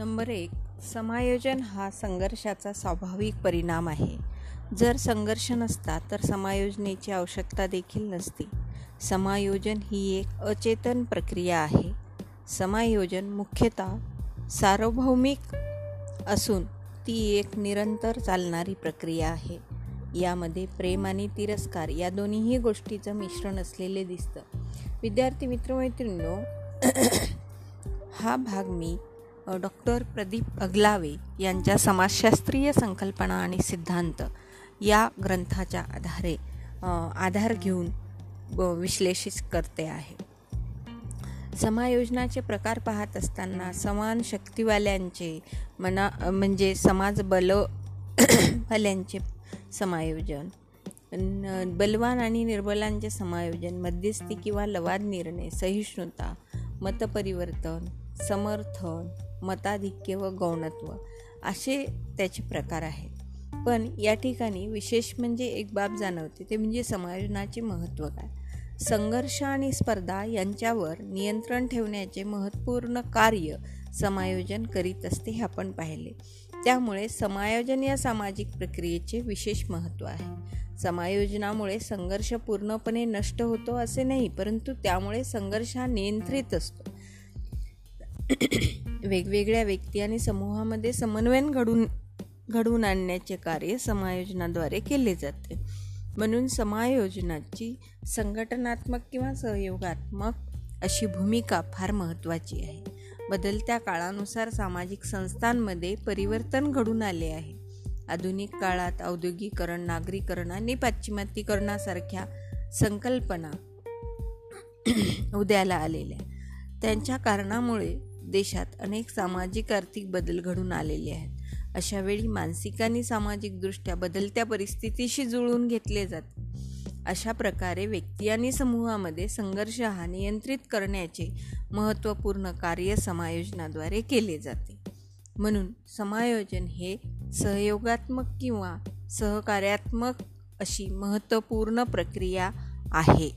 Number एक समायोजन हा संघर्षाचा स्वाभाविक परिणाम आहे. जर संघर्ष नसता तर समायोजनेची आवश्यकता देखील नसती. समायोजन ही एक अचेतन प्रक्रिया आहे. समायोजन मुख्यतः सार्वभौमिक असून ती एक निरंतर चालणारी प्रक्रिया आहे. यामध्ये प्रेम आणि तिरस्कार या दोन्हीही गोष्टीचं मिश्रण असलेले दिसतं. विद्यार्थी मित्रमैत्रिणींनो हा भाग मी डॉक्टर प्रदीप अगलावे यांच्या समाजशास्त्रीय संकल्पना आणि सिद्धांत या ग्रंथाच्या आधारे आधार घेऊन विश्लेषित करते आहे. समायोजनाचे प्रकार पाहत असताना समान शक्तीवाल्यांचे मना म्हणजे समाज बल वाल्यांचे समायोजन बलवान आणि निर्बलांचे समायोजन मध्यस्थी किंवा लवाद निर्णय सहिष्णुता मतपरिवर्तन समर्थन मताधिक्य व गौणत्व असे त्याचे प्रकार आहेत. पण या ठिकाणी विशेष म्हणजे एक बाब जाणवते ते म्हणजे समायोजनाचे महत्त्व काय? संघर्ष आणि स्पर्धा यांच्यावर नियंत्रण ठेवण्याचे महत्त्वपूर्ण कार्य समायोजन करीत असते हे आपण पाहिले. त्यामुळे समायोजन या सामाजिक प्रक्रियेचे विशेष महत्त्व आहे. समायोजनामुळे संघर्ष पूर्णपणे नष्ट होतो असे नाही परंतु त्यामुळे संघर्ष हा नियंत्रित असतो. वेगवेगळ्या व्यक्ती आणि समूहामध्ये समन्वयन घडून घडवून आणण्याचे कार्य समायोजनाद्वारे केले जाते. म्हणून समायोजनाची संघटनात्मक किंवा सहयोगात्मक अशी भूमिका फार महत्त्वाची आहे. बदलत्या काळानुसार सामाजिक संस्थांमध्ये परिवर्तन घडून आले आहे. आधुनिक काळात औद्योगिकरण नागरीकरण आणि पाश्चिमात्यीकरणासारख्या संकल्पना उद्याला आलेल्या त्यांच्या कारणामुळे देशात अनेक सामाजिक आर्थिक बदल घडून आलेले आहेत. अशा वेळी मानसिक आणि सामाजिकदृष्ट्या बदलत्या परिस्थितीशी जुळवून घेतले जाते. अशा प्रकारे व्यक्ती आणि समूहामध्ये संघर्ष हा नियंत्रित करण्याचे महत्त्वपूर्ण कार्य समायोजनाद्वारे केले जाते. म्हणून समायोजन हे सहयोगात्मक किंवा सहकार्यात्मक अशी महत्त्वपूर्ण प्रक्रिया आहे.